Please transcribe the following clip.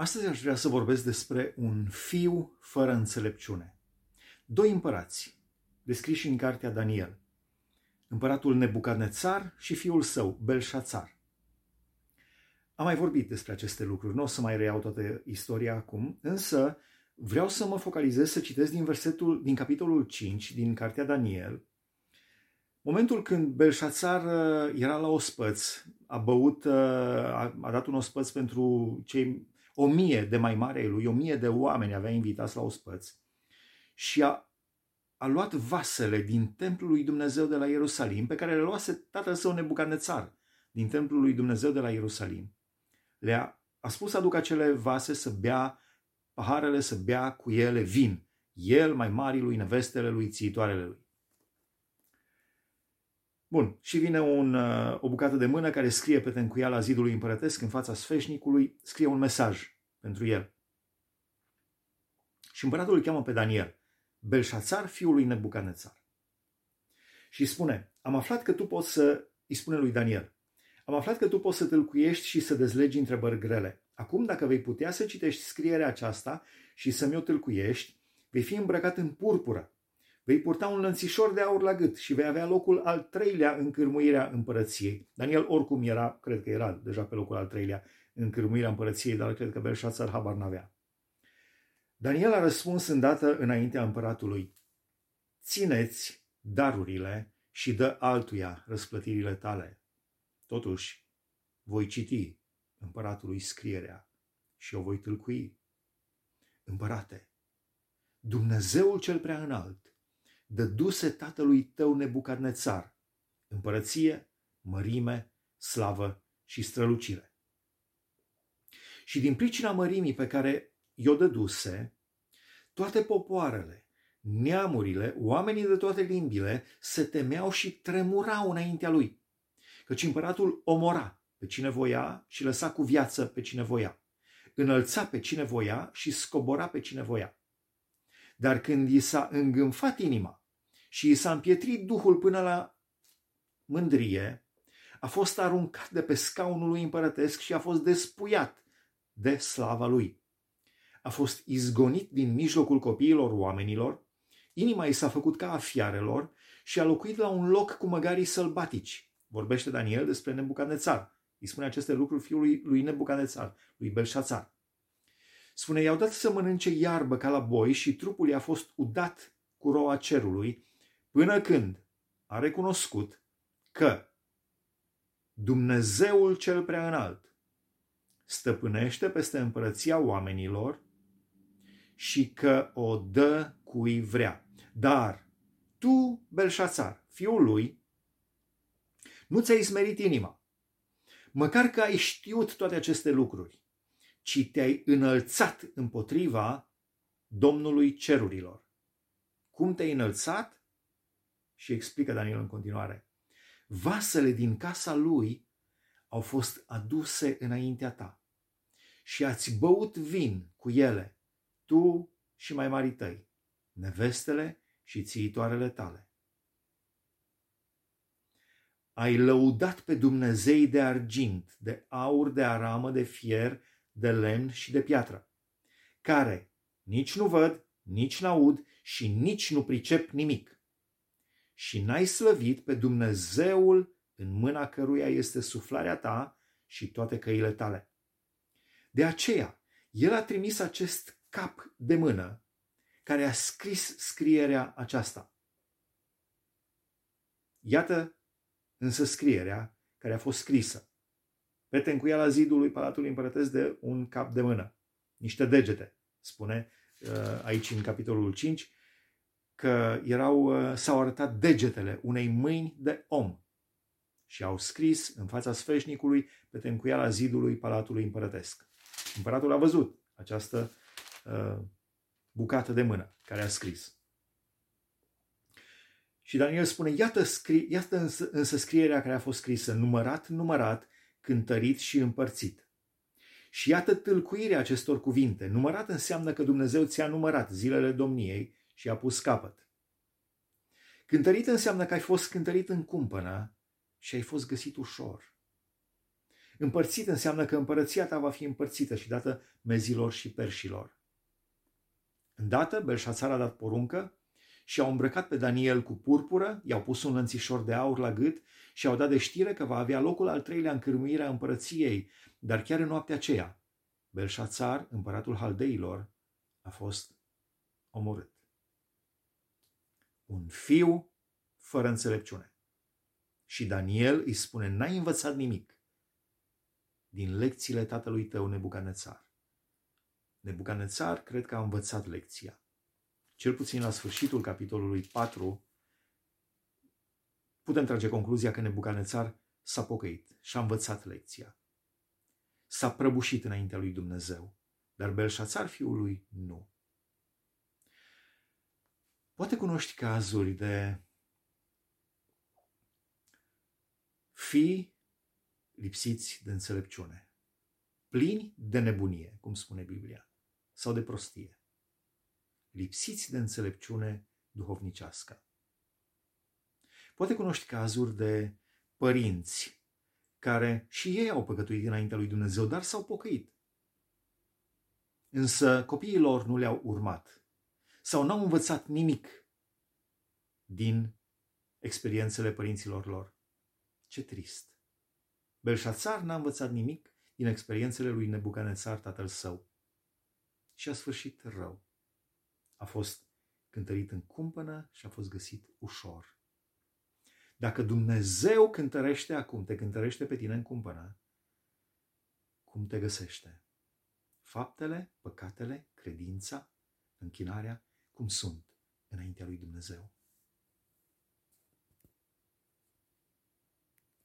Astăzi aș vrea să vorbesc despre un fiu fără înțelepciune. Doi împărați, descriși în cartea Daniel. Împăratul Nebucadnețar și fiul său, Belșațar. Am mai vorbit despre aceste lucruri, nu o să mai reiau toată istoria acum, însă vreau să mă focalizez să citesc din versetul, din capitolul 5 din cartea Daniel, Momentul când Belșațar uh, era la ospăț, a băut, uh, a, a dat un ospăț pentru cei o mie de mai mare lui, o mie de oameni avea invitați la ospăț și a, a luat vasele din templul lui Dumnezeu de la Ierusalim, pe care le luase tatăl său Nebucadnețar din templul lui Dumnezeu de la Ierusalim. Le-a a spus să aducă acele vase să bea, paharele să bea cu ele vin, el, mai mari lui, nevestele lui, țiitoarele lui. Bun, și vine un, uh, o bucată de mână care scrie pe tencuiala zidului împărătesc în fața sfeșnicului, scrie un mesaj pentru el. Și împăratul îl cheamă pe Daniel, Belșațar, fiul lui Nebucanețar. Și spune, am aflat că tu poți să, îi spune lui Daniel, am aflat că tu poți să tâlcuiești și să dezlegi întrebări grele. Acum, dacă vei putea să citești scrierea aceasta și să mi-o tâlcuiești, vei fi îmbrăcat în purpură Vei purta un lănțișor de aur la gât și vei avea locul al treilea în cârmuirea împărăției. Daniel oricum era, cred că era deja pe locul al treilea în cârmuirea împărăției, dar cred că Belșațar habar n-avea. Daniel a răspuns îndată înaintea împăratului. Țineți darurile și dă altuia răsplătirile tale. Totuși, voi citi împăratului scrierea și o voi tâlcui. Împărate, Dumnezeul cel prea înalt dăduse tatălui tău Nebucadnețar, împărăție, mărime, slavă și strălucire. Și din pricina mărimii pe care i-o dăduse, toate popoarele, neamurile, oamenii de toate limbile se temeau și tremurau înaintea lui, căci împăratul omora pe cine voia și lăsa cu viață pe cine voia, înălța pe cine voia și scobora pe cine voia. Dar când i s-a îngânfat inima și i s-a împietrit duhul până la mândrie, a fost aruncat de pe scaunul lui împărătesc și a fost despuiat de slava lui. A fost izgonit din mijlocul copiilor oamenilor, inima i s-a făcut ca a fiarelor și a locuit la un loc cu măgarii sălbatici. Vorbește Daniel despre Nebucanețar. Îi spune aceste lucruri fiului lui Nebucanețar, lui Belșațar. Spune, i-au dat să mănânce iarbă ca la boi și trupul i-a fost udat cu roa cerului până când a recunoscut că Dumnezeul cel prea înalt stăpânește peste împărăția oamenilor și că o dă cui vrea. Dar tu, Belșațar, fiul lui, nu ți-ai smerit inima, măcar că ai știut toate aceste lucruri, ci te-ai înălțat împotriva Domnului cerurilor. Cum te-ai înălțat? Și explică Daniel în continuare. Vasele din casa lui au fost aduse înaintea ta și ați băut vin cu ele, tu și mai mari tăi, nevestele și țiitoarele tale. Ai lăudat pe Dumnezei de argint, de aur, de aramă, de fier, de lemn și de piatră, care nici nu văd, nici n-aud și nici nu pricep nimic și n-ai slăvit pe Dumnezeul în mâna căruia este suflarea ta și toate căile tale. De aceea, el a trimis acest cap de mână care a scris scrierea aceasta. Iată însă scrierea care a fost scrisă pe tencuiala zidului Palatului Împărătesc de un cap de mână, niște degete, spune uh, aici în capitolul 5, că erau, uh, s-au arătat degetele unei mâini de om și au scris în fața sfeșnicului pe tencuiala zidului Palatului Împărătesc. Împăratul a văzut această uh, bucată de mână care a scris. Și Daniel spune, iată, scri, iată însă, însă scrierea care a fost scrisă, numărat, numărat, cântărit și împărțit. Și iată tâlcuirea acestor cuvinte. Numărat înseamnă că Dumnezeu ți-a numărat zilele domniei și a pus capăt. Cântărit înseamnă că ai fost cântărit în cumpănă și ai fost găsit ușor. Împărțit înseamnă că împărăția ta va fi împărțită și dată mezilor și perșilor. Îndată, Belșațar a dat poruncă și au îmbrăcat pe Daniel cu purpură, i-au pus un lănțișor de aur la gât și au dat de știre că va avea locul al treilea în cârmuirea împărăției, dar chiar în noaptea aceea, Belșațar, împăratul haldeilor, a fost omorât. Un fiu fără înțelepciune. Și Daniel îi spune, n-ai învățat nimic din lecțiile tatălui tău, Nebucanețar. Nebucanețar cred că a învățat lecția. Cel puțin la sfârșitul capitolului 4 putem trage concluzia că Nebucanețar s-a pocăit și a învățat lecția. S-a prăbușit înaintea lui Dumnezeu, dar Belșațar fiul lui nu. Poate cunoști cazuri de fii lipsiți de înțelepciune, plini de nebunie, cum spune Biblia, sau de prostie, lipsiți de înțelepciune duhovnicească. Poate cunoști cazuri de părinți care și ei au păcătuit înaintea lui Dumnezeu, dar s-au pocăit. Însă copiii lor nu le-au urmat sau n-au învățat nimic din experiențele părinților lor. Ce trist! Belșațar n-a învățat nimic din experiențele lui Nebucanețar, tatăl său. Și a sfârșit rău. A fost cântărit în cumpănă și a fost găsit ușor. Dacă Dumnezeu cântărește acum, te cântărește pe tine în cumpănă, cum te găsește? Faptele, păcatele, credința, închinarea, cum sunt înaintea lui Dumnezeu.